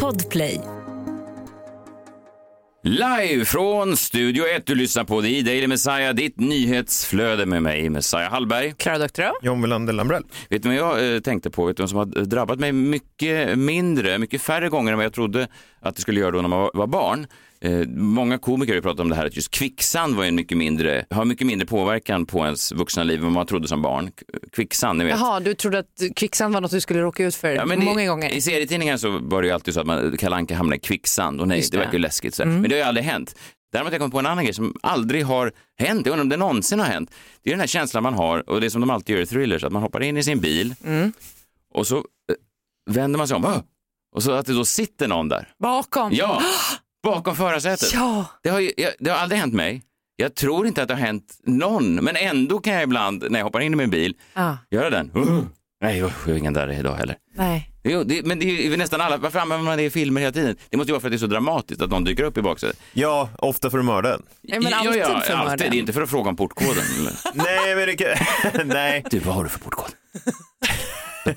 Podplay. Live från Studio 1. Du lyssnar på The Daily Messiah, ditt nyhetsflöde med mig, Messiah Hallberg. Klara Doktorow. John Wilander Lambrell. Vet du vad jag eh, tänkte på? Vet du vad som har drabbat mig mycket mindre, mycket färre gånger än vad jag trodde att det skulle göra då när man var, var barn? Eh, många komiker har ju pratat om det här att just kvicksand var en mycket mindre, har mycket mindre påverkan på ens vuxna liv än vad man trodde som barn. Kvicksand, ni vet. Jaha, du trodde att kvicksand var något du skulle råka ut för Ja, många i, gånger. I serietidningar så var det ju alltid så att man, Kalle Anka hamnade i kvicksand och nej, Just det det. Mm. verkar ju läskigt. Så. Men det har ju aldrig hänt. Däremot har jag kommit på en annan grej som aldrig har hänt. Jag undrar om det någonsin har hänt. Det är den här känslan man har och det är som de alltid gör i thrillers, att man hoppar in i sin bil Mm. och så eh, vänder man sig om och så att det då sitter någon där. Bakom. Ja, bakom förarsätet. Ja. Det, har ju, jag, det har aldrig hänt mig. Jag tror inte att det har hänt någon, men ändå kan jag ibland när jag hoppar in i min bil Ah, göra den. "Åh!" Nej, usch, jag är ingen där idag heller. nej. Jo, det, men det är ju nästan alla, varför använder man det i filmer hela tiden? Det måste ju vara för att det är så dramatiskt att någon dyker upp i baksätet. Ja, ofta för att mörda en. Ja, men alltid för alltid. mörden. Det är inte för att fråga om portkoden. Nej, men det kan... Nej. Du, vad har du för portkod?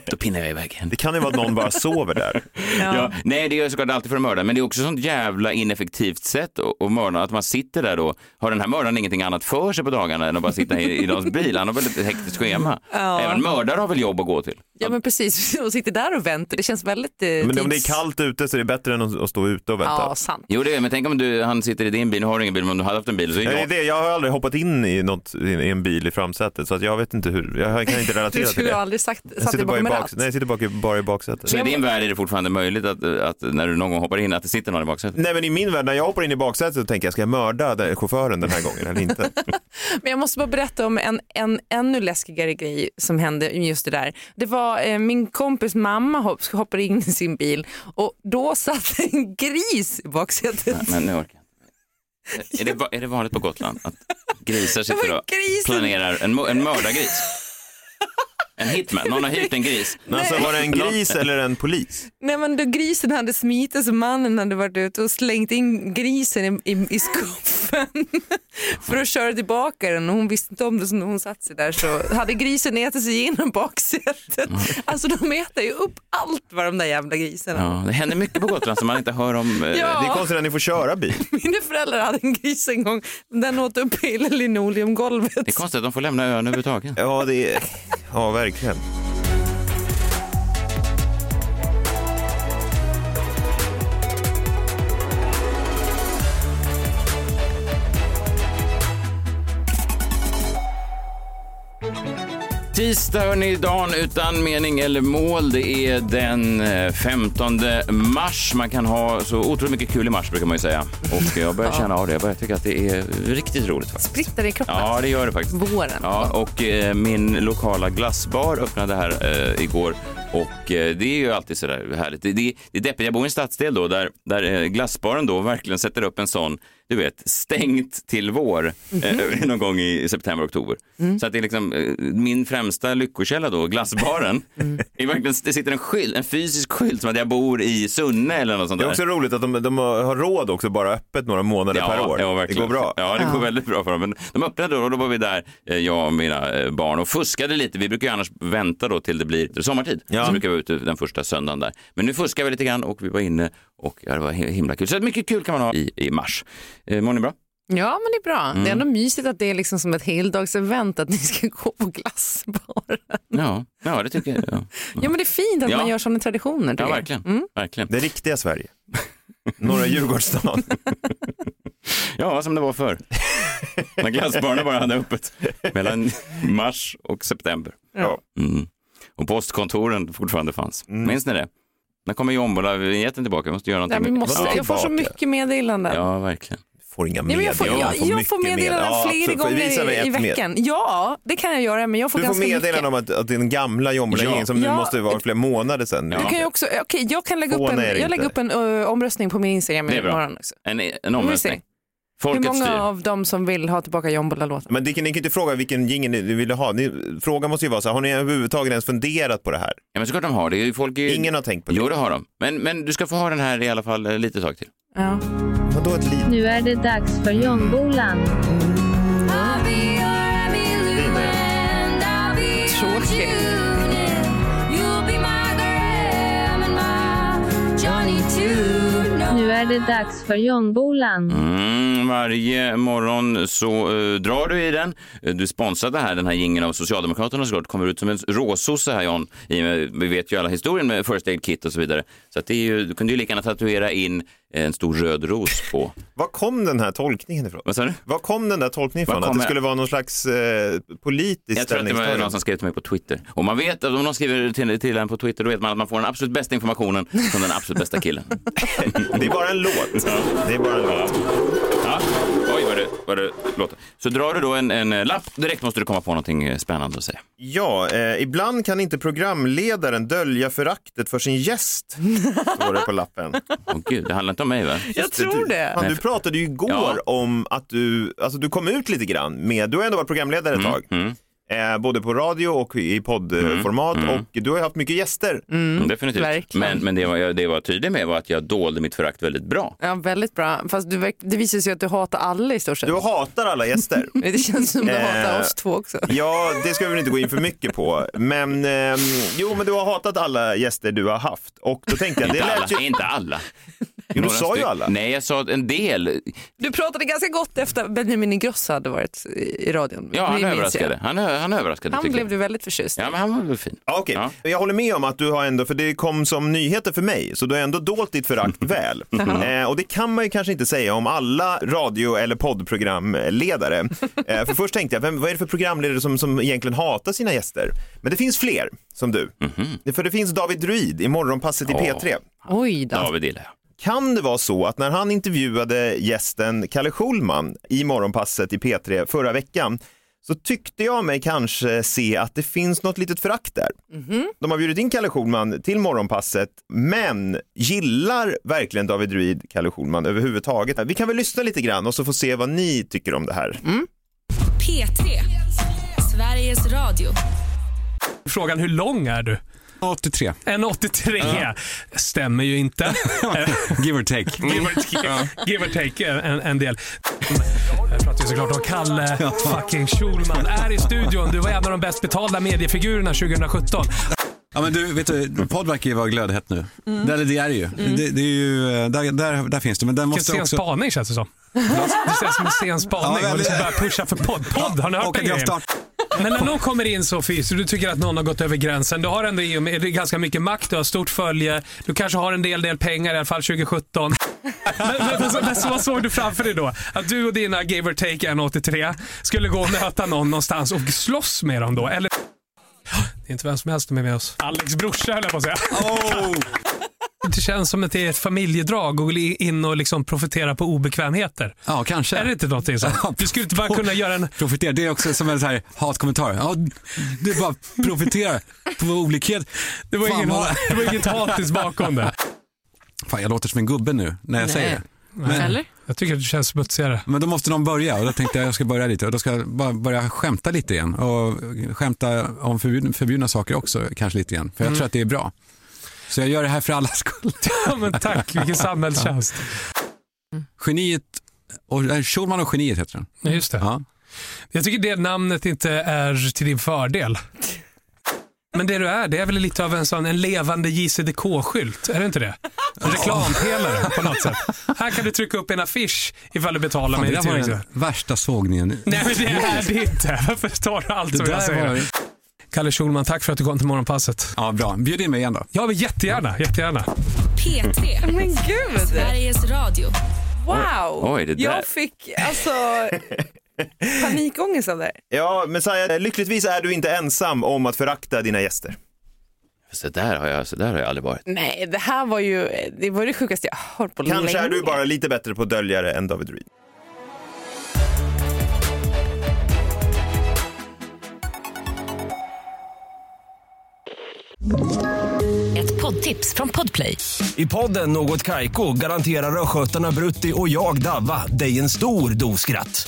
Då, pinnar jag iväg. Det kan ju vara att någon bara sover där. Ja. nej, det är såklart alltid för att mörda, men det är också sånt jävla ineffektivt sätt att, mörda, att man sitter där då, har den här mördaren ingenting annat för sig på dagarna än att bara sitta i, i någons bil, han har väl ett hektiskt schema. Ja. Även mördare har väl jobb att gå till. Ja men precis, och sitter där och väntar. Det känns väldigt eh, Men om det är kallt ute så är det bättre än att stå ute och vänta. Ja, sant. Jo, det är, men tänk om du, han sitter i din bil, nu har du ingen bil, men om du hade haft en bil så är Ja, det är jag, det. Jag har aldrig hoppat in i, något, i en bil i framsätet så att jag vet inte hur, jag kan inte Du relatera till det. aldrig sagt, satt dig sitter bara, i bak, nej, jag sitter bak, bara i baksätet. så i din värld är det fortfarande möjligt att, att när du någon gång hoppar in att det sitter någon i baksätet? Nej men i min värld, när jag hoppar in i baksätet så tänker jag, ska jag mörda den, chauffören den här gången eller inte? Men jag måste bara berätta om en, en ännu läskigare grej som hände just det där. Det var eh, min kompis mamma hopp, hoppade in i sin bil och då satt en gris i baksätet. Men nu orkar. Är det, är det vanligt på Gotland att grisar sitter och planerar en, en mördargris? En hitman, någon har hyrt en gris. Men alltså var det en gris eller en polis? Nej men då grisen hade smitit så mannen hade varit ute och slängt in grisen i, i, i skuffen för att köra tillbaka den och hon visste inte om det så när hon satt sig där så hade grisen ätit sig igenom baksätet. Alltså de äter ju upp allt vad de där jävla grisarna. Ja, det händer mycket på Gotland som man inte hör om. eh, Ja. Det är konstigt att ni får köra bil. Mina föräldrar hade en gris en gång, den åt upp hela linoleumgolvet. Det är konstigt att de får lämna ön överhuvudtaget. Ja, det är, ja verkligen. Tisdag hörni, dagen utan mening eller mål. Det är den eh, 15 mars. Man kan ha så otroligt mycket kul i mars brukar man ju säga. Och jag börjar känna av det. Jag börjar tycka att det är riktigt roligt faktiskt. Spritter i kroppen. Ja, det gör det faktiskt. Våren. Ja, och eh, min lokala glassbar öppnade här eh, igår och eh, det är ju alltid sådär härligt. Det, det, det är deppigt. Jag bor i en stadsdel då där, där eh, glassbaren då verkligen sätter upp en sån, du vet, stängt till vår eh, någon gång i, september, oktober. Så att det är liksom eh, min främsta lyckokälla då, glassbaren, verkligen, det sitter en skylt, en fysisk skylt som att jag bor i Sunne eller något sånt Det är där. också roligt att de, de har råd också bara öppet några månader per år. Ja, det går bra. Ja, det går väldigt bra för dem. Men de öppnade då och då var vi där, eh, jag och mina eh, barn, och fuskade lite. Vi brukar ju annars vänta då till det blir sommartid. Ja. Så brukar vi vara ute den första söndagen där. Men nu fuskade vi lite grann och vi var inne och ja, det var hi- himla kul. Så mycket kul kan man ha i, i mars. Eh, mår ni bra? Ja men det är bra. Mm. Det är ändå mysigt att det är liksom som ett heldagsevent att ni ska gå på glassbaren. Ja, ja det tycker jag. Ja, Ja men det är fint att Ja. man gör sådana traditioner. ja verkligen. Mm. verkligen. Det riktiga Sverige. Norra Djurgårdsstaden. Ja, som det var förr. När glassbarnen bara hade öppet mellan mars och september. Ja. Mm. Och postkontoren fortfarande fanns. Minns ni det? När kommer jombola-vinjetten tillbaka? Vi måste göra Ja, någonting. vi med- måste, Ja, jag får så mycket meddelanden. Ja, verkligen. Får inga Ja, men jag får, meddelanden. jag, jag mycket får meddelanden Ja, flera absolut. gånger Visa mig i, i ett med- veckan. Ja, det kan jag göra, men jag får Du får meddelanden om att, att den gamla jombola Ja. som nu Ja. måste vara flera månader sedan. Ja. Du kan ju också, okej, jag kan lägga upp en, jag lägger upp en ö, omröstning på min Instagram imorgon också. En, en omröstning. Ser. Hur Folket många styr. av dem som vill ha tillbaka jombola-låten? Men det, kan- ni kan inte fråga vilken jingel ni vill ha. Ni, frågan måste ju vara så här, har ni överhuvudtaget ens funderat på det här? Ja, men såklart de har det. är Folk är. Ingen har tänkt på det. Jo, det har de. Men, men du ska få ha den här i alla fall eh, lite tag till. Ja. Vadå ett liv? Nu är det dags för Jombolan. Tråkigt. Nu är det dags för Jonbolan. Mm, varje morgon så eh, drar du i den. Eh, Du sponsrade här den här jingeln av Socialdemokraterna såklart. Kommer ut som en råsosse här John. Med, vi vet ju alla historien med First Aid Kit och så vidare. Så att det är ju, du kunde ju lika gärna tatuera in en stor röd ros på. Var kom den här tolkningen ifrån? Vad sa du? Var kom den där tolkningen ifrån? Att det jag- skulle vara någon slags eh, politisk Jag tror att det var någon som skrev till mig på Twitter. Och man vet att om någon skriver till, till en på Twitter då vet man att man får den absolut bästa informationen från den absolut bästa killen. Det är bara en låt. Det är bara en låt. Ja. Oj vad det, vad det låter. Så drar du då en, en eh, lapp, direkt måste du komma på någonting eh, spännande att säga. Ja, eh, ibland kan inte programledaren dölja föraktet för sin gäst, står det på lappen. Åh gud, det handlar inte om mig va? Jag tror det. Fan, du pratade ju igår Ja. om att du, alltså du kom ut lite grann med, du har ändå varit programledare ett tag. Mm. Eh, både på radio och i poddformat och du har ju haft mycket gäster. Mm, definitivt. verkligen. Men, men det, var, jag, det jag var tydlig med var att jag dolde mitt förakt väldigt bra. Ja, väldigt bra. Fast du, det visar sig att du hatar alla i stort sett. Du hatar alla gäster. Det känns som du Eh, hatar oss två också. Ja, det ska vi väl inte gå in för mycket på. Men ehm, jo, men du har hatat alla gäster du har haft. Och då tänkte jag, det Inte alla. ju... Inte alla. Jo, du sa ju alla. Nej, jag sa en del. Du pratade ganska gott efter Benjamin Ingrosso hade varit i i radion. Ja, han minns jag. överraskade. Han, han överraskade. Han blev du väldigt förtjust i. Ja, men han var väl fin. Ja, Okej, Ja. jag håller med om att du har ändå, för det kom som nyheter för mig, så du har ändå dolt ditt förakt väl. Eh, och det kan man ju kanske inte säga om alla radio eller poddprogramledare. Eh, för först tänkte jag, vem, vad är det för programledare som, som egentligen hatar sina gäster? Men det finns fler, som du. För det finns David Druid i Morgonpasset i Ja. P3. Oj då. David gillar jag. Kan det vara så att när han intervjuade gästen Kalle Schulman i Morgonpasset i P3 förra veckan så tyckte jag mig kanske se att det finns något litet förakt där. De har bjudit in Kalle Schulman till Morgonpasset, men gillar verkligen David Druid Kalle Schulman överhuvudtaget? Vi kan väl lyssna lite grann och så få se vad ni tycker om det här. P3. Sveriges Radio. Frågan hur lång är du? 83. 1,83. Stämmer ju inte. Give or take. Give or take, give or take en, en del. Jag pratar ju såklart om Kalle fucking Schulman. Är i studion. Du var en av de bäst betalda mediefigurerna 2017. Ja, men du, vet du, podd verkar ju vara glödhett nu. Mm. Det, eller det är det ju. Det, det är ju där, där, där finns det. Men den Vilken måste sen också... spaning känns det som. Det känns som en sen spaning. Ja, och du ska väldigt- börja pusha för podd. Podd, har ni hört den grejen? start... Men när någon kommer in så fys och du tycker att någon har gått över gränsen. Du har ändå i och med, det är ganska mycket makt, du har stort följe, du kanske har en del, del pengar i alla fall 2017. Men, men, men, så- men så vad såg du framför dig då? Att du och dina give or take 1,83 skulle gå och möta någon någonstans och slåss med dem då? Eller det är inte vem som helst som är med oss. Alex brorsa höll jag på att säga. Oh! Det känns som att det är ett familjedrag och gå in och liksom profitera på obekvämheter. Ja, kanske. Är det inte någonting så? Du skulle inte bara kunna göra en... Profitera, det är också som en så här hatkommentar. Ja, du bara profiterar på olikhet. Det var, Fan, ingen, vad- det var inget hatiskt bakom det. Fan, jag låter som en gubbe nu när jag säger det. Men, Eller? Jag tycker att du känns smutsigare. men då måste någon börja och då tänkte jag jag ska börja lite och då ska jag bara börja skämta lite igen och skämta om förbjudna, förbjudna saker också kanske lite igen. För jag tror att det är bra. Så jag gör det här för allas skull. Ja, men tack, vilken samhällstjänst. Geniet, och, äh, Schulman och Geniet heter den. Ja, just det. Ja. Jag tycker det namnet inte är till din fördel. Men det du är, det är väl lite av en sån en levande JCDK-skylt, är det inte det? En reklampelare på något sätt. Här kan du trycka upp en affisch ifall du betalar Fan, mig det där var den värsta sågningen. Nej men det är det inte. Varför tar du allt Det som jag säger? var... Kalle Schulman, tack för att du kom till Morgonpasset. Ja, bra. Bjud in mig igen då. Ja, men jättegärna, jättegärna. P3. Men gud! Sveriges Radio. Wow! Oj, det där. Jag fick alltså panikångest av det här. Ja, Messiah, lyckligtvis är du inte ensam om att förakta dina gäster. Så där har jag, så där har jag aldrig varit. Nej, det här var ju det, var det sjukaste jag har hört på Kanske länge. är du bara lite bättre på att dölja det än David Reed. Ett poddtips från Podplay. I podden Något Kaiko garanterar östgötarna Brutti och jag, Davva, dig en stor dos skratt.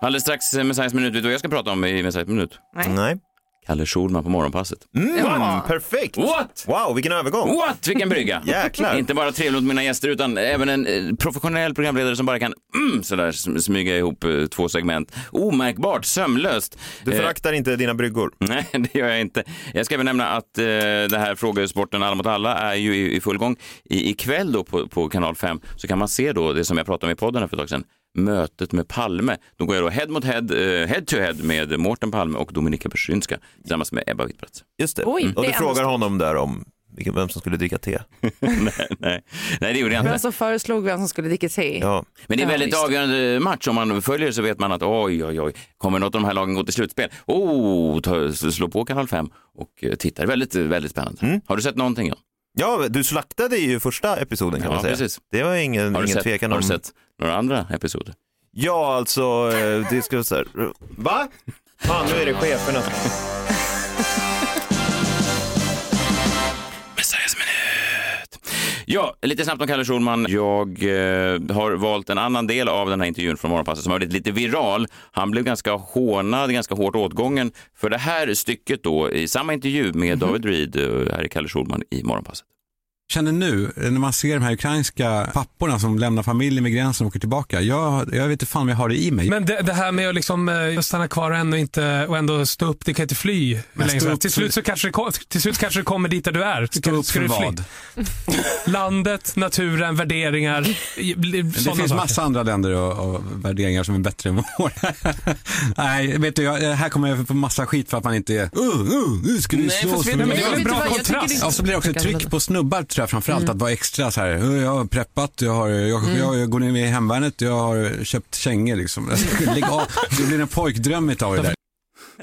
Alldeles strax eh, Messiahs minut. Vet du vad jag ska prata om i Messiahs minut? Nej. Kalle Schulman på morgonpasset. Mm, Ja. Perfekt! What? Wow, vilken övergång! What? Vilken brygga! Jäklar. Inte bara trevligt mot mina gäster utan även en eh, professionell programledare som bara kan mm, sådär sm- smyga ihop eh, två segment. Omärkbart, sömlöst. Du Eh, föraktar inte dina bryggor. Nej, det gör jag inte. Jag ska även nämna att eh, det här frågesporten Alla mot alla är ju i, i full gång. I, ikväll då på, på kanal 5 så kan man se då det som jag pratade om i podden här för ett tag sedan. Mötet med Palme. Då går jag då head mot head, eh, head to head med Mårten Palme och Dominika Persinska tillsammans med Ebba Witt-Bratt. Just det. Oj, och det du är frågar ändå- honom där om vem som skulle dricka te. nej, nej. nej, det gjorde jag Vem inte. som föreslog vem som skulle dricka te. Ja. Men det är en Ja, väldigt visst. avgörande match. Om man följer så vet man att oj, oj, oj, kommer något av de här lagen gå till slutspel? Oh, ta, slå på kanal 5 och eh, titta. Det är väldigt, väldigt spännande. Har du sett någonting? Jan? ja, du slaktade ju första episoden kan Ja, man säga. precis. Det var ingen, Har du, ingen sett, tvekan har om. du sett några andra episoder? Ja, alltså, eh, det ska vara så här. Va? Fan, nu är det cheferna. Messiahs minut. Ja, lite snabbt om Kalle Schulman. Jag eh, har valt en annan del av den här intervjun från Morgonpasset som har blivit lite viral. Han blev ganska hånad, ganska hårt åtgången för det här stycket då i samma intervju med David Reed. eh, Här är Kalle Schulman i Morgonpasset. Känner nu, när man ser de här ukrainska papporna som lämnar familjen vid gränsen och åker tillbaka. Jag, jag vet inte fan vad jag har det i mig. Men det, det här med att liksom, eh, stanna kvar och ändå, inte, och ändå stå upp, det kan inte fly. upp till, slut så kanske det, till slut kanske det kommer dit där du är. Stå upp för vad? Landet, naturen, värderingar. det finns saker. massa andra länder och, och värderingar som är bättre än vår. Nej, vet du, jag, här kommer jag få massa skit för att man inte är uh, uh, nu ska vet för du, men miljön." det är vet bra kontrast. och så blir det också tryck på snubbar tror jag framförallt att vara extra så här. "Uh, Jag har preppat, jag, har, jag, jag, jag går ner i hemvärnet, jag har köpt kängor liksom. Lägg av, det blir en pojkdröm utav det där.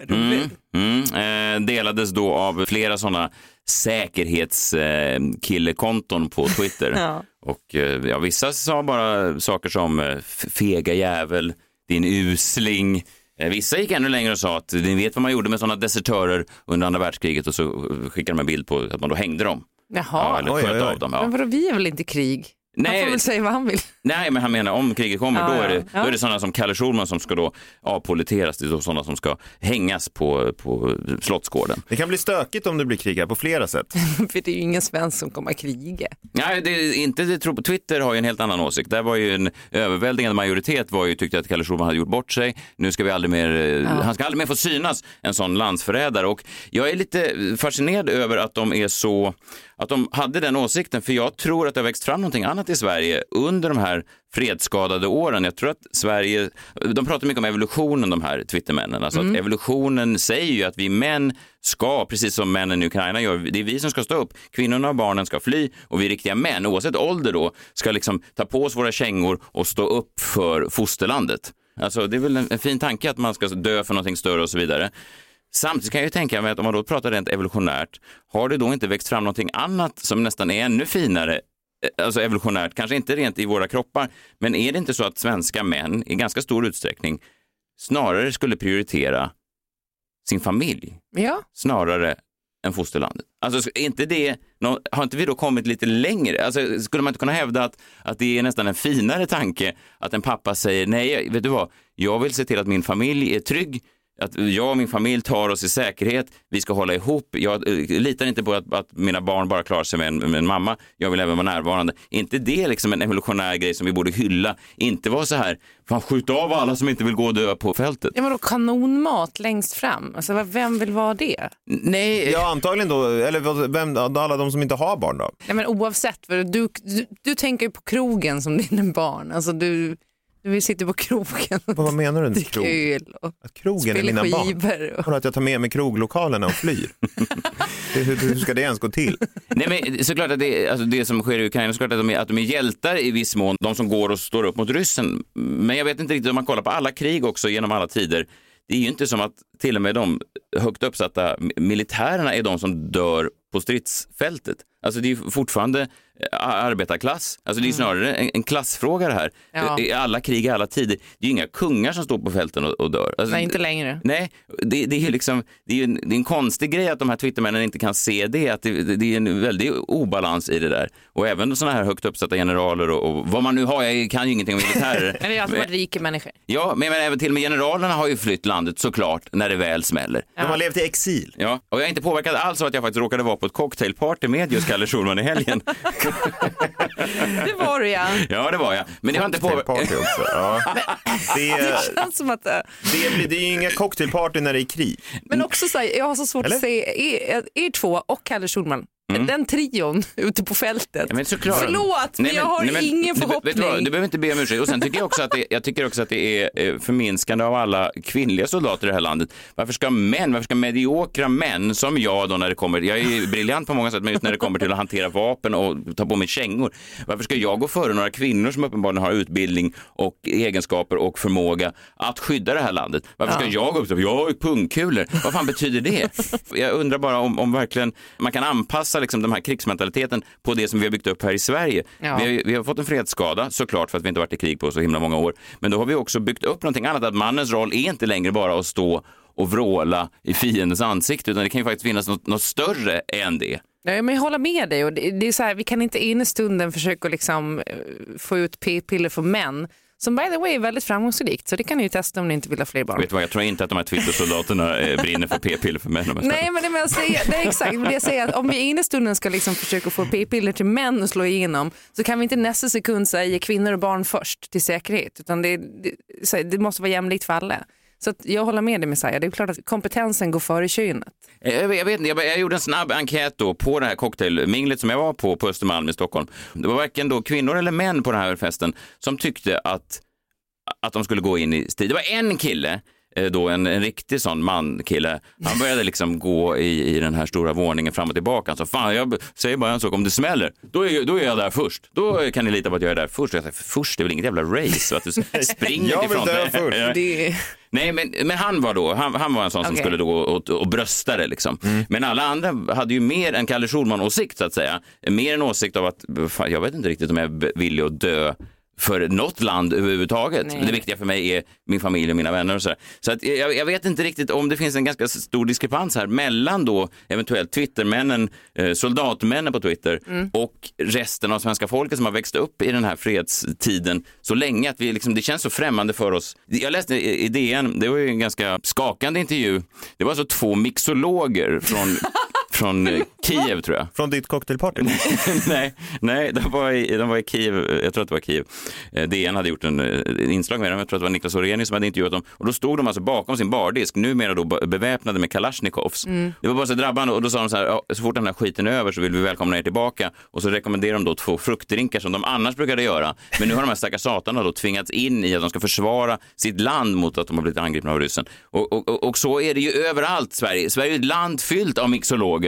Mm, mm, eh, delades då av flera sådana säkerhetskillekonton på Twitter. Ja. Och eh, ja, vissa sa bara saker som eh, "F- fega jävel, din usling. Eh, Vissa gick ännu längre och sa att ni vet vad man gjorde med sådana desertörer under andra världskriget och så eh, skickade de en bild på att man då hängde dem. Jaha. Ja, eller Oj, sköt oj, oj. av dem. Ja. men vadå, vi är väl inte i krig? Han Nej, får väl säga vad han vill nej, men han menar om kriget kommer Ja, då, ja. är det, Ja. då är det sådana som Kalle Schulman som ska då avpoliteras. Det är sådana som ska hängas på, på Slottsgården. Det kan bli stökigt om det blir krig här på flera sätt. För det är ju ingen svensk som kommer att kriga. Nej, det är inte det tror på. Twitter har ju en helt annan åsikt. Där var ju en överväldigande majoritet var ju tyckte att Kalle Schulman hade gjort bort sig. Nu ska vi aldrig mer, eh, han ska aldrig mer få synas, en sån landsförrädare. Och jag är lite fascinerad över att de är så, att de hade den åsikten, för jag tror att det har växt fram någonting annat i Sverige under de här fredsskadade åren. Jag tror att Sverige, de pratar mycket om evolutionen de här Twittermännen. Alltså att evolutionen säger ju att vi män ska, precis som männen i Ukraina gör, det är vi som ska stå upp. Kvinnorna och barnen ska fly och vi riktiga män, oavsett ålder då, ska liksom ta på oss våra kängor och stå upp för fosterlandet. Alltså det är väl en, en fin tanke att man ska dö för någonting större och så vidare. Samtidigt kan jag ju tänka mig att om man då pratar rent evolutionärt, har det då inte växt fram någonting annat som nästan är ännu finare alltså evolutionärt, kanske inte rent i våra kroppar, men är det inte så att svenska män i ganska stor utsträckning snarare skulle prioritera sin familj Ja, snarare än fosterlandet? Alltså inte det, har inte vi då kommit lite längre? Alltså, skulle man inte kunna hävda att, att det är nästan en finare tanke att en pappa säger nej, vet du vad, jag vill se till att min familj är trygg, att jag och min familj tar oss i säkerhet, vi ska hålla ihop, jag eh, litar inte på att, att mina barn bara klarar sig med en, med en mamma, jag vill även vara närvarande. Är inte det liksom en evolutionär grej som vi borde hylla? Inte vara så här, fan skjut av alla som inte vill gå och dö på fältet. ja men då kanonmat längst fram. Alltså, vem vill vara det? Nej, Ja, antagligen då, eller vem, alla de som inte har barn då? Nej, men oavsett, för du, du, du tänker ju på krogen som dina barn. Alltså, du, du vill sitta på krogen och Vad menar du? dricka Krog? öl och Att krogen är mina barn? skivor. Och... Vadå, att jag tar med mig kroglokalerna och flyr? hur, hur, ska det ens gå till? Nej, men såklart att det, alltså det som sker i Ukraina, såklart att de, är, att de är hjältar i viss mån, de som går och står upp mot ryssen. Men jag vet inte riktigt om man kollar på alla krig också genom alla tider. Det är ju inte som att till och med de högt uppsatta mi- militärerna är de som dör på stridsfältet. Alltså det är fortfarande arbetarklass. Alltså det är snarare en, en klassfråga det här. Mm. Ja. I alla krig i alla tider. Det är ju inga kungar som står på fälten och, och dör. Alltså, Nej, inte längre. Nej, det, det är ju liksom, det är en, det är en konstig grej att de här Twittermännen inte kan se det, att det, det, är en väldig obalans i det där. Och även sådana här högt uppsatta generaler och, och vad man nu har, jag kan ju ingenting om militärer. Men det har alltid varit rika människor. Ja, men, men även till och med generalerna har ju flytt landet såklart när det väl smäller. De har levt i exil. Ja, och jag är inte påverkad alls av att jag faktiskt råkade vara på ett cocktailparty med just Kalle Schulman i helgen. Det var det ja. Ja, det var jag. Men det har inte påverkat... Cocktailparty också. Ja. Det, Det är, känns som att... eh, det, blir, det är ju inga cocktailparty när det är krig. Men också så här, jag har så svårt Eller? att se er, er två och Kalle Schulman. Den trion ute på fältet. Mm. Ja, men såklart. Förlåt, men Nej, jag har nej, men ingen du- förhoppning. Vet du, vad, du behöver inte be om ursäkt. Och sen tycker jag också att det, jag tycker också att det är eh, förminskande av alla kvinnliga soldater i det här landet. Varför ska män, varför ska mediokra män som jag då när det kommer, jag är briljant på många sätt, men just när det kommer till att hantera vapen och ta på mig kängor. Varför ska jag gå före några kvinnor som uppenbarligen har utbildning och egenskaper och förmåga att skydda det här landet? Varför ska jag gå upp och jag har pungkulor? Vad fan betyder det? Jag undrar bara om, om verkligen man kan anpassa liksom de här krigsmentaliteten på det som vi har byggt upp här i Sverige. Ja. Vi, har, vi har fått en fredsskada såklart för att vi inte varit i krig på så himla många år. Men då har vi också byggt upp någonting annat, att mannens roll är inte längre bara att stå och vråla i fiendens ansikte, utan det kan ju faktiskt finnas något, något större än det. Nej, men jag håller med dig. Och det, det är så här, vi kan inte in i stunden försöka liksom, eh, få ut p-piller för män. Som by the way är väldigt framgångsrikt, så det kan ni ju testa om ni inte vill ha fler barn. Vet du vad, jag tror inte att de här Twittersoldaterna eh, brinner för p-piller för män. Nej, men det, men jag säger, är exakt men det jag säger. Att om vi in i stunden ska liksom försöka få p-piller till män att slå igenom så kan vi inte nästa sekund säga ge kvinnor och barn först till säkerhet. Utan det, det, det måste vara jämlikt för alla. Så att jag håller med dig Messiah. Det är klart att kompetensen går före könet. Eh, Jag vet, jag, vet, inte, jag, jag gjorde en snabb enkät då på det här cocktailminglet som jag var på på Östermalm i Stockholm. Det var varken då kvinnor eller män på den här festen som tyckte att, att de skulle gå in i strid. Det var en kille eh, då en, en riktig sån man-kille. Han började liksom gå i, i den här stora våningen fram och tillbaka. Han sa, fan jag säger bara en sak, om det smäller, då är, då är jag där först. Då kan ni lita på att jag är där först. Jag sa, först det är väl inget jävla race, att du springer Jag fronten. dö först. Det, Nej, men, men han var då, han, han var en sån som Okej. skulle då och, och brösta det liksom. Men alla andra hade ju mer en Kalle Schulman-åsikt så att säga. Mer en åsikt av att, fan, jag vet inte riktigt om jag är villig att dö för något land överhuvudtaget. Nej. Det viktiga för mig är min familj och mina vänner och sådär. Så att jag, jag vet inte riktigt om det finns en ganska stor diskrepans här mellan då eventuellt Twittermännen, eh, soldatmännen på Twitter och resten av svenska folket som har växt upp i den här fredstiden så länge att vi liksom, det känns så främmande för oss. Jag läste i DN, det var ju en ganska skakande intervju. Det var alltså två mixologer från från eh, Kiev tror jag. Från ditt cocktailparty? nej, nej de, var i, de var i Kiev, jag tror att det var Kiev. Eh, DN hade gjort en, eh, en inslag med dem, jag tror att det var Niklas Orenius som hade intervjuat dem. Och då stod de alltså bakom sin bardisk, numera då be- beväpnade med Kalashnikovs. Det var bara så drabbande och då sa de så här, ja, så fort den här skiten är över så vill vi välkomna er tillbaka. Och så rekommenderar de då två fruktdrinkar som de annars brukade göra. Men nu har de här stackars satarna då tvingats in i att de ska försvara sitt land mot att de har blivit angripna av ryssen. Och, och, och, och så är det ju överallt Sverige. Sverige är ett land fyllt av mixologer.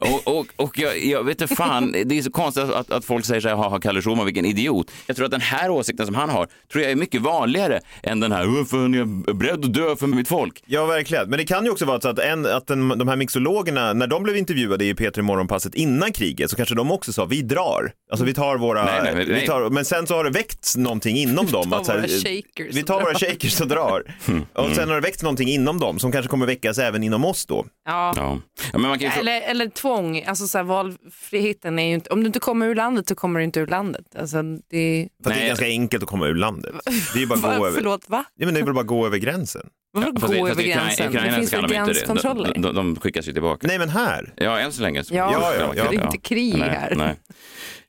Och, och, och jag, jag vet inte fan, det är så konstigt att, att folk säger så här, "Haha, Kalle Schulman vilken idiot. Jag tror att den här åsikten som han har, tror jag är mycket vanligare än den här, varför är jag beredd att dö för mitt folk? Ja, verkligen. Men det kan ju också vara så att, en, att den, de här mixologerna, när de blev intervjuade i P3 Morgonpasset innan kriget, så kanske de också sa, vi drar. Alltså vi tar våra... Nej, nej, nej. Vi tar, men sen så har det väckts någonting inom dem. tar att så här, våra shakers vi tar våra shakers och drar. Och sen har det väckts någonting inom dem som kanske kommer väckas även inom oss då. Ja. Ja, ja men man kan ju... Eller, eller tvång, alltså så här, valfriheten är ju inte, om du inte kommer ur landet så kommer du inte ur landet. Alltså, det, För att det är ganska enkelt att komma ur landet. Det är bara att gå va, över, förlåt, va? ja, men det är väl bara att gå över gränsen. Vadå Fast gå det- fast över gränsen? Ukraina Det finns väl gränskontroller? De, de, de skickas ju tillbaka. Nej, men här. Ja, än så länge. Så. Ja, Ja, ja, ja. det är inte krig nej, här. Nej.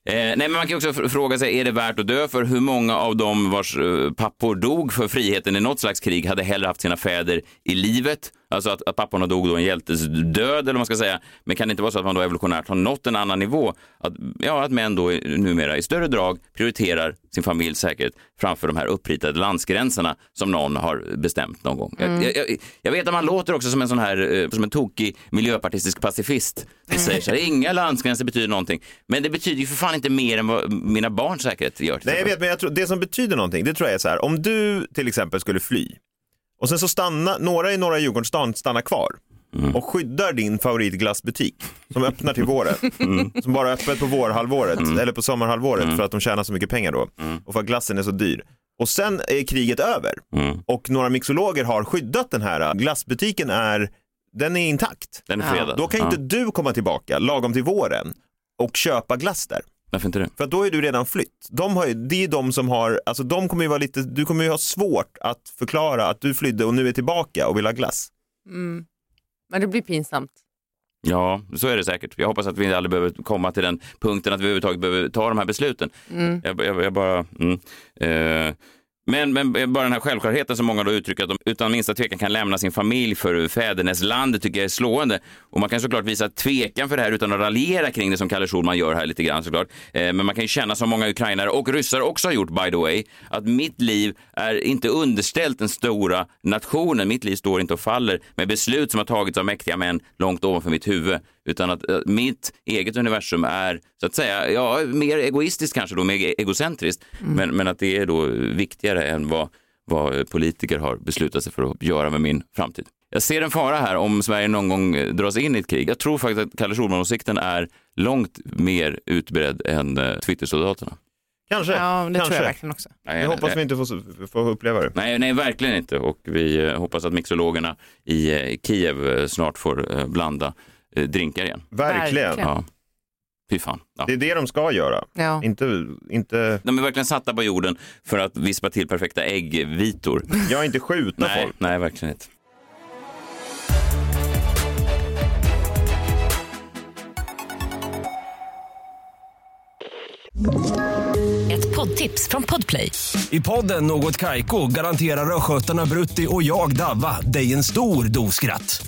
Eh, nej, men man kan också fr- fråga sig, är det värt att dö för hur många av dem vars eh, pappor dog för friheten i något slags krig hade hellre haft sina fäder i livet? Alltså att, att papporna dog då en hjältes död, eller vad man ska säga. Men kan det inte vara så att man då evolutionärt har nått en annan nivå? Att, ja, att män då numera i större drag prioriterar sin familjs säkerhet framför de här uppritade landsgränserna som någon har bestämt någon gång. Jag, jag, jag, jag vet att man låter också som en sån här, eh, som en tokig miljöpartistisk pacifist. Det säger så här, inga landsgränser betyder någonting. Men det betyder ju för fan inte mer än vad mina barns säkerhet gör. Nej, jag vet, men jag tror, det som betyder någonting, det tror jag är så här, om du till exempel skulle fly och sen så stanna, några i norra Djurgårdsstan stannar kvar och skyddar din favoritglassbutik som öppnar till våren. Som bara är öppet på vårhalvåret eller på sommarhalvåret för att de tjänar så mycket pengar då och för att glassen är så dyr. Och sen är kriget över och några mixologer har skyddat den här glassbutiken är den är intakt. Den är fredad. Då kan inte du komma tillbaka lagom till våren och köpa glass där. Varför inte det? För då är du redan flytt. De har, ju- det är de som har, alltså de kommer ju vara lite, du kommer ju ha svårt att förklara att du flydde och nu är tillbaka och vill ha glass. Mm. Men det blir pinsamt. Ja, så är det säkert. Jag hoppas att vi aldrig behöver komma till den punkten att vi överhuvudtaget behöver ta de här besluten. Mm. Jag, jag, jag bara... Mm. Eh, men, men bara den här självklarheten som många då uttrycker att de utan minsta tvekan kan lämna sin familj för fäderneslandet tycker jag är slående. Och man kan såklart visa tvekan för det här utan att raljera kring det som Kalle Schulman gör här lite grann såklart. Eh, men man kan ju känna som många ukrainare och ryssar också har gjort by the way, att mitt liv är inte underställt den stora nationen. Mitt liv står inte och faller med beslut som har tagits av mäktiga män långt ovanför mitt huvud. Utan att eh, mitt eget universum är så att säga, ja, mer egoistiskt kanske då, mer egocentriskt. Men, men att det är då viktigare än vad, vad politiker har beslutat sig för att göra med min framtid. Jag ser en fara här om Sverige någon gång eh, dras in i ett krig. Jag tror faktiskt att Kalle Schulman-åsikten är långt mer utbredd än eh, Twittersoldaterna. Kanske, Ja, det kanske. tror jag verkligen också. Nej, Jag hoppas vi inte får, får uppleva det. Nej, nej, verkligen inte. Och vi eh, hoppas att mixologerna i eh, Kiev eh, snart får eh, blanda eh, drinkar igen. Verkligen. Ja. Fy fan. Ja. Det är det de ska göra. Ja. Inte, inte, De är verkligen satta på jorden för att vispa till perfekta äggvitor. jag är inte skjuta nej, folk. nej, verkligen inte. Ett poddtips från Podplay. I podden Något Kaiko garanterar östgötarna Brutti och jag, Davva, dig en stor dos skratt.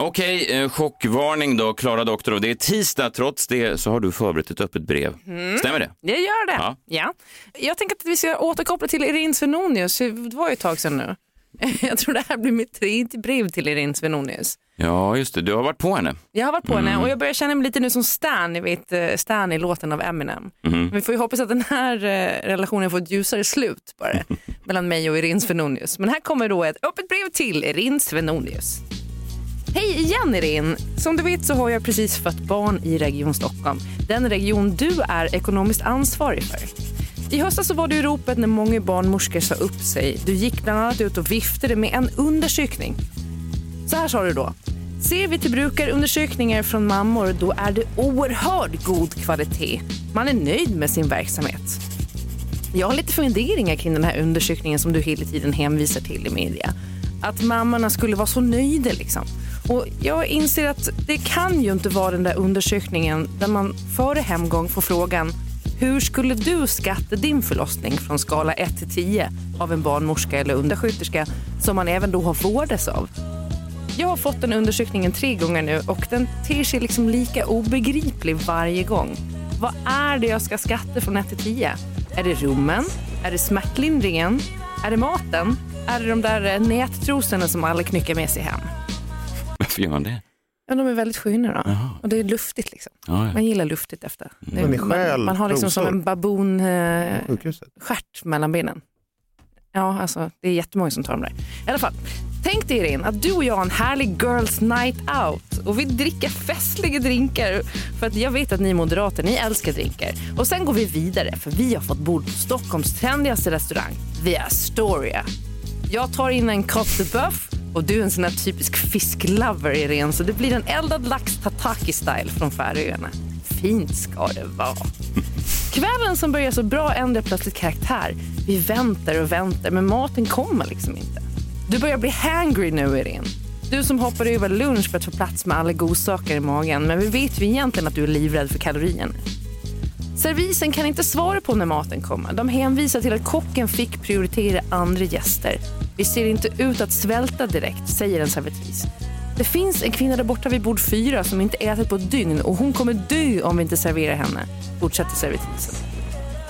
Okej, eh, chockvarning då, Klara Doktor. Det är tisdag, trots det så har du förberett ett öppet brev. Stämmer det? Jag gör det. Ja. Ja. Jag tänker att vi ska återkoppla till Irin Svenonius. Det var ju ett tag sedan nu. Jag tror det här blir mitt tredje brev till Irin Svenonius. Ja, just det. Du har varit på henne. Jag har varit på henne Mm. och jag börjar känna mig lite nu som Stan, ni vet eh, Stan i låten av Eminem. Mhm. Vi får ju hoppas att den här eh, relationen får ett ljusare slut bara mellan mig och Irin Svenonius. Men här kommer då ett öppet brev till Irin Svenonius. Hej igen Irin! Som du vet så har jag precis fött barn i Region Stockholm. Den region du är ekonomiskt ansvarig för. I höstas så var du i ropet när många barnmorskor sa upp sig. Du gick bland annat ut och viftade med en undersökning. Så här sa du då. Ser vi till brukarundersökningar från mammor då är det oerhört god kvalitet. Man är nöjd med sin verksamhet. Jag har lite funderingar kring den här undersökningen som du hela tiden hänvisar till i media. Att mammorna skulle vara så nöjda liksom. Och jag inser att det kan ju inte vara den där undersökningen där man före hemgång får frågan hur skulle du skatta din förlossning från skala 1 till 10 av en barnmorska eller undersköterska som man även då har vårdats av? Jag har fått den undersökningen tre gånger nu och den ter sig liksom lika obegriplig varje gång. Vad är det jag ska skatta från 1 till 10? Är det rummen? Är det smärtlindringen? Är det maten? Är det de där nättrosorna som alla knycker med sig hem? Varför gör man det? Ja, de är väldigt sköna då. Och det är luftigt liksom. Ja, ja. Man gillar luftigt efter. Det man, stjäl man har liksom som en baboon eh, stjärt mellan benen. Ja, alltså det är jättemånga som tar dem där. I alla fall, tänk dig in att du och jag har en härlig girls night out och vi dricker festliga drinkar för att jag vet att ni moderater, ni älskar drinkar. Och sen går vi vidare för vi har fått bord på Stockholms trendigaste restaurang, The Astoria. Jag tar in en Côte de Boeuf och du är en sån här typisk fisklover Irene så det blir en eldad lax tataki style från Färöarna. Fint ska det vara. Kvällen som börjar så bra ändrar plötsligt karaktär. Vi väntar och väntar men maten kommer liksom inte. Du börjar bli hangry nu Irene. Du som hoppar över lunch för att få plats med alla godsaker i magen men vi vet ju egentligen att du är livrädd för kalorierna. Servisen kan inte svara på när maten kommer. De hänvisar till att kocken fick prioritera andra gäster. Vi ser inte ut att svälta direkt, säger en servitris. Det finns en kvinna där borta vid bord fyra som inte ätit på ett dygn och hon kommer dö om vi inte serverar henne, fortsätter servitrisen.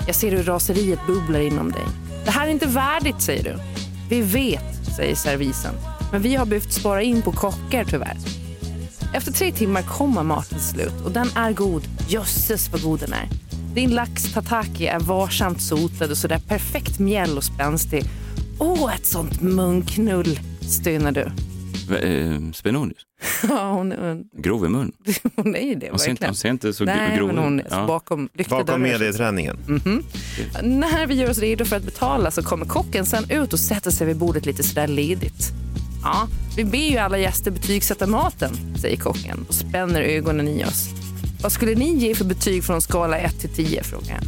Jag ser hur raseriet bubblar inom dig. Det här är inte värdigt, säger du. Vi vet, säger servisen. Men vi har behövt spara in på kockar tyvärr. Efter tre timmar kommer maten till slut och den är god. Jösses vad god den är. Din lax tataki är varsamt sotad och sådär perfekt mjäll och spänstig. Åh, ett sånt munknull, stönar du. Eh, Svenonius, Ja, hon, hon, grov i mun. hon är ju det, Hon ser, inte, hon ser inte så Nej, grov men hon är Ja. bakom lyckta Bakom medieträningen. När vi gör oss redo för att betala så kommer kocken sen ut och sätter sig vid bordet lite sådär ledigt. Ja, vi ber ju alla gäster betygsätta maten, säger kocken och spänner ögonen i oss. Vad skulle ni ge för betyg från skala 1 till 10? frågar jag.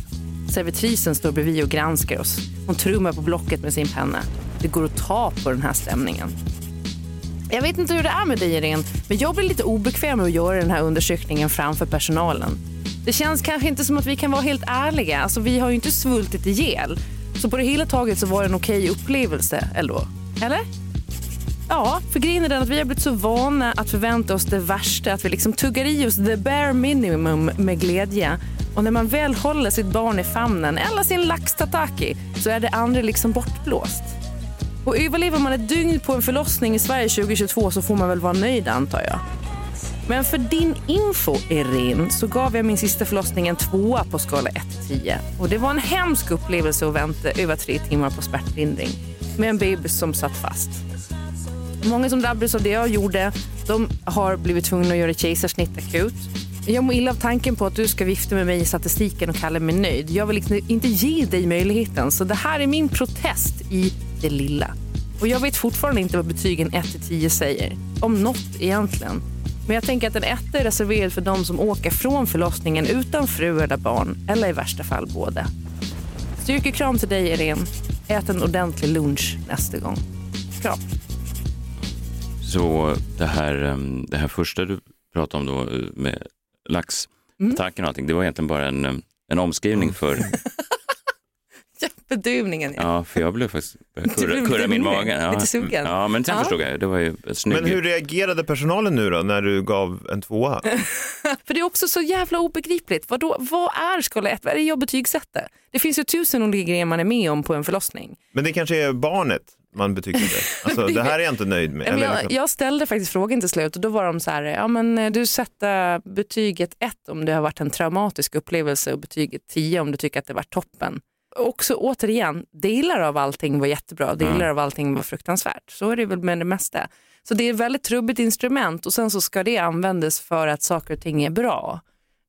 Servitrisen står bredvid och granskar oss. Hon trummar på blocket med sin penna. Det går att ta på den här stämningen. Jag vet inte hur det är med dig Irene, men jag blir lite obekväm med att göra den här undersökningen framför personalen. Det känns kanske inte som att vi kan vara helt ärliga. Alltså, vi har ju inte svultit ihjäl. Så på det hela taget så var det en okej upplevelse ändå. Eller? Ja, för grejen är den att vi har blivit så vana att förvänta oss det värsta, att vi liksom tuggar i oss the bare minimum med glädje. Och när man väl håller sitt barn i famnen, eller sin lax tataki, så är det andra liksom bortblåst. Och överlever man ett dygn på en förlossning i Sverige 2022 så får man väl vara nöjd antar jag. Men för din info, Irene, så gav jag min sista förlossning en tvåa på skala 1-10. Och det var en hemsk upplevelse att vänta över tre timmar på smärtlindring med en bebis som satt fast. Många som drabbades av det jag gjorde, de har blivit tvungna att göra kejsarsnitt akut. Jag mår illa av tanken på att du ska vifta med mig i statistiken och kalla mig nöjd. Jag vill liksom inte ge dig möjligheten, så det här är min protest i det lilla. Och jag vet fortfarande inte vad betygen 1-10 säger. Om något egentligen. Men jag tänker att en etta är reserverad för de som åker från förlossningen utan fru eller barn, eller i värsta fall båda. Styrkekram till dig, Irene. Ät en ordentlig lunch nästa gång. Kram. Så det här, ehm, det här första du pratade om då eh, med laxattacken och allting, det var egentligen bara en, em, en omskrivning för, Ja, bedövningen, ja. ja, för jag blev faktiskt kurra, kurra min mage. Ja. lite sugen. Ja, men sen Ja. förstod jag, det var ju snygg... Men hur reagerade personalen nu då när du gav en tvåa? För det är också så jävla obegripligt. Vadå, vad är skala 1? Vad är det jag betygsätter? Det finns ju tusen olika grejer man är med om på en förlossning. Men det kanske är barnet man betygsätter. Alltså det här är jag inte nöjd med. Eller jag, liksom- jag ställde faktiskt frågan till slut och då var de så här, ja men eh, du sätter betyget 1 om det har varit en traumatisk upplevelse och betyget 10 om du tycker att det var toppen. Också återigen, delar av allting var jättebra, delar av allting var fruktansvärt. Så är det väl med det mesta. Så det är ett väldigt trubbigt instrument och sen så ska det användas för att saker och ting är bra.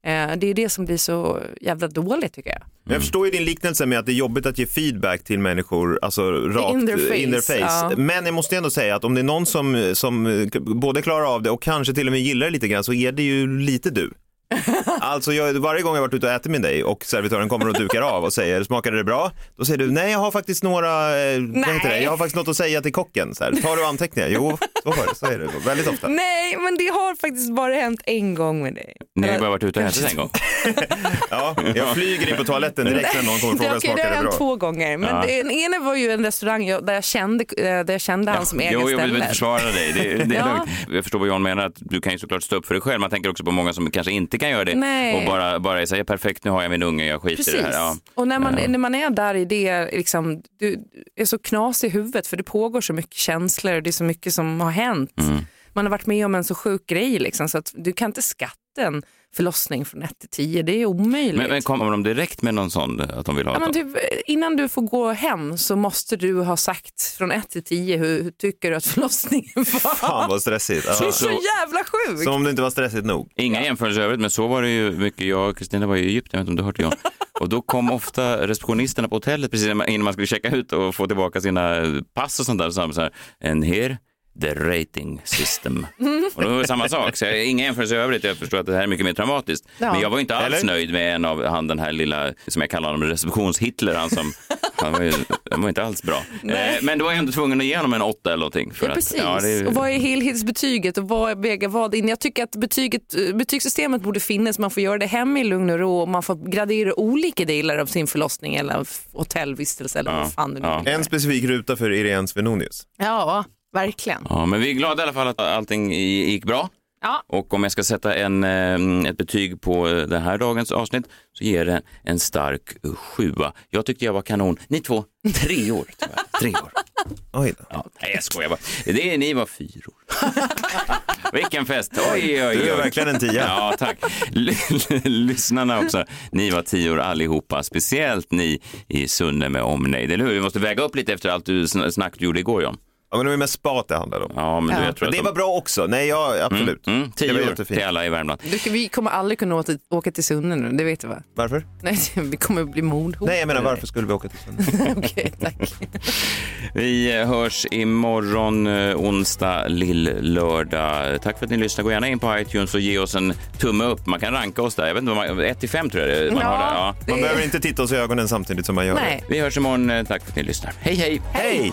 Eh, Det är det som blir så jävla dåligt tycker jag. Men Jag förstår ju din liknelse med att det är jobbigt att ge feedback till människor, alltså rakt In their face, in their face. ja. Men jag måste ändå säga att om det är någon som, som både klarar av det och kanske till och med gillar det lite grann så är det ju lite du. Alltså jag, varje gång jag varit ute och ätit med dig och servitören kommer och dukar av och säger smakade det bra? Då säger du nej jag har faktiskt några, eh, vad heter det? jag har faktiskt något att säga till kocken. Så här, Tar du anteckningar? Jo, så var det, så är det väldigt ofta. Nej, men det har faktiskt bara hänt en gång med dig. Ni har ju bara varit ute och ätit en gång. Ja, jag flyger in på toaletten direkt när någon kommer och Det, frågar okej, det har det hänt bra? två gånger. Men Ja. den ena var ju en restaurang där jag kände, eh, där jag kände han som äger jo, jag vill inte försvara dig. Det, det är Ja. lugnt. Jag förstår vad John menar, att du kan ju såklart stå upp för dig själv. Man tänker också på många som kanske inte kan göra det Nej. och bara, bara säga perfekt, nu har jag min unge, jag skiter Precis. i det här. Ja. Och när man, när man är där i det, liksom, du är så knasig i huvudet för det pågår så mycket känslor och det är så mycket som har hänt. Mm. Man har varit med om en så sjuk grej liksom, så att du kan inte skatta en förlossning från 1 till 10, det är omöjligt. Men, men kommer de direkt med någon sån, att de vill ha Ja, men typ, innan du får gå hem så måste du ha sagt från 1 till 10 hur, hur tycker du att förlossningen var. Fan vad stressigt. det är Ja. så jävla sjukt. Som om det inte var stressigt nog. Inga jämförelser övrigt, men så var det ju mycket. Jag och Kristina var i Egypten, jag vet inte om du det John. Och då kom ofta receptionisterna på hotellet precis innan man skulle checka ut och få tillbaka sina pass och sånt där. Så här, and here the rating system. Och då var det samma sak, så jag, inga jämförelser i övrigt. Jag förstår att det här är mycket mer traumatiskt. Ja. Men jag var inte alls Eller? nöjd med en av han den här lilla, som jag kallar honom, receptions-Hitler, han som han var, ju, han var inte alls bra. Eh, men då var jag ändå tvungen att ge honom en åtta eller någonting. För Ja, att, precis. ja, det- Och vad är helhetsbetyget och vad väger vad in? Jag tycker att betyget, betygssystemet borde finnas. Man får göra det hemma i lugn och ro och man får gradera olika delar av sin förlossning eller hotellvistelse eller Ja, vad fan det nu ja. En specifik ruta för Irene Svenonius. Ja, Verkligen. Ja, men vi är glada i alla fall att allting gick bra. Ja. Och om jag ska sätta en, eh, ett betyg på eh, det här dagens avsnitt så ger det en stark eh, sjua. Jag tyckte jag var kanon. Ni två, tre år tyvärr. Tre år. Oj då. Ja, nej, jag skojar bara. Det är, ni var fyror. Vilken fest! Oj, oj, oj. Du är verkligen en tia. Ja, tack. L- Lyssnarna också. Ni var tior allihopa, speciellt ni i Sunne med omnejd. Eller hur? Vi måste väga upp lite efter allt du sn- snack du gjorde igår, John. Ja, men det var mest spat det handlade om. Ja, men du, Ja. jag tror Men att det de- var bra också. Nej, ja, absolut. Mm, Det var tior jättefint. till alla i Värmland. Du, vi kommer aldrig kunna åka, åka till Sunne nu, det vet du va? Varför? Nej, vi kommer bli mordhotade. Nej, jag menar varför skulle vi åka till Sunne? Okej, tack. Vi eh, hörs imorgon eh, onsdag, lill-lördag. Tack för att ni lyssnar. Gå gärna in på iTunes och ge oss en tumme upp. Man kan ranka oss där. Jag vet inte, vad man, 1 till 5 tror jag det man Ja. har där. Ja. Det Man är- behöver inte titta oss i ögonen samtidigt som man gör Nej. Vi hörs imorgon. Eh, Tack för att ni lyssnar. Hej, hej! det. Hej!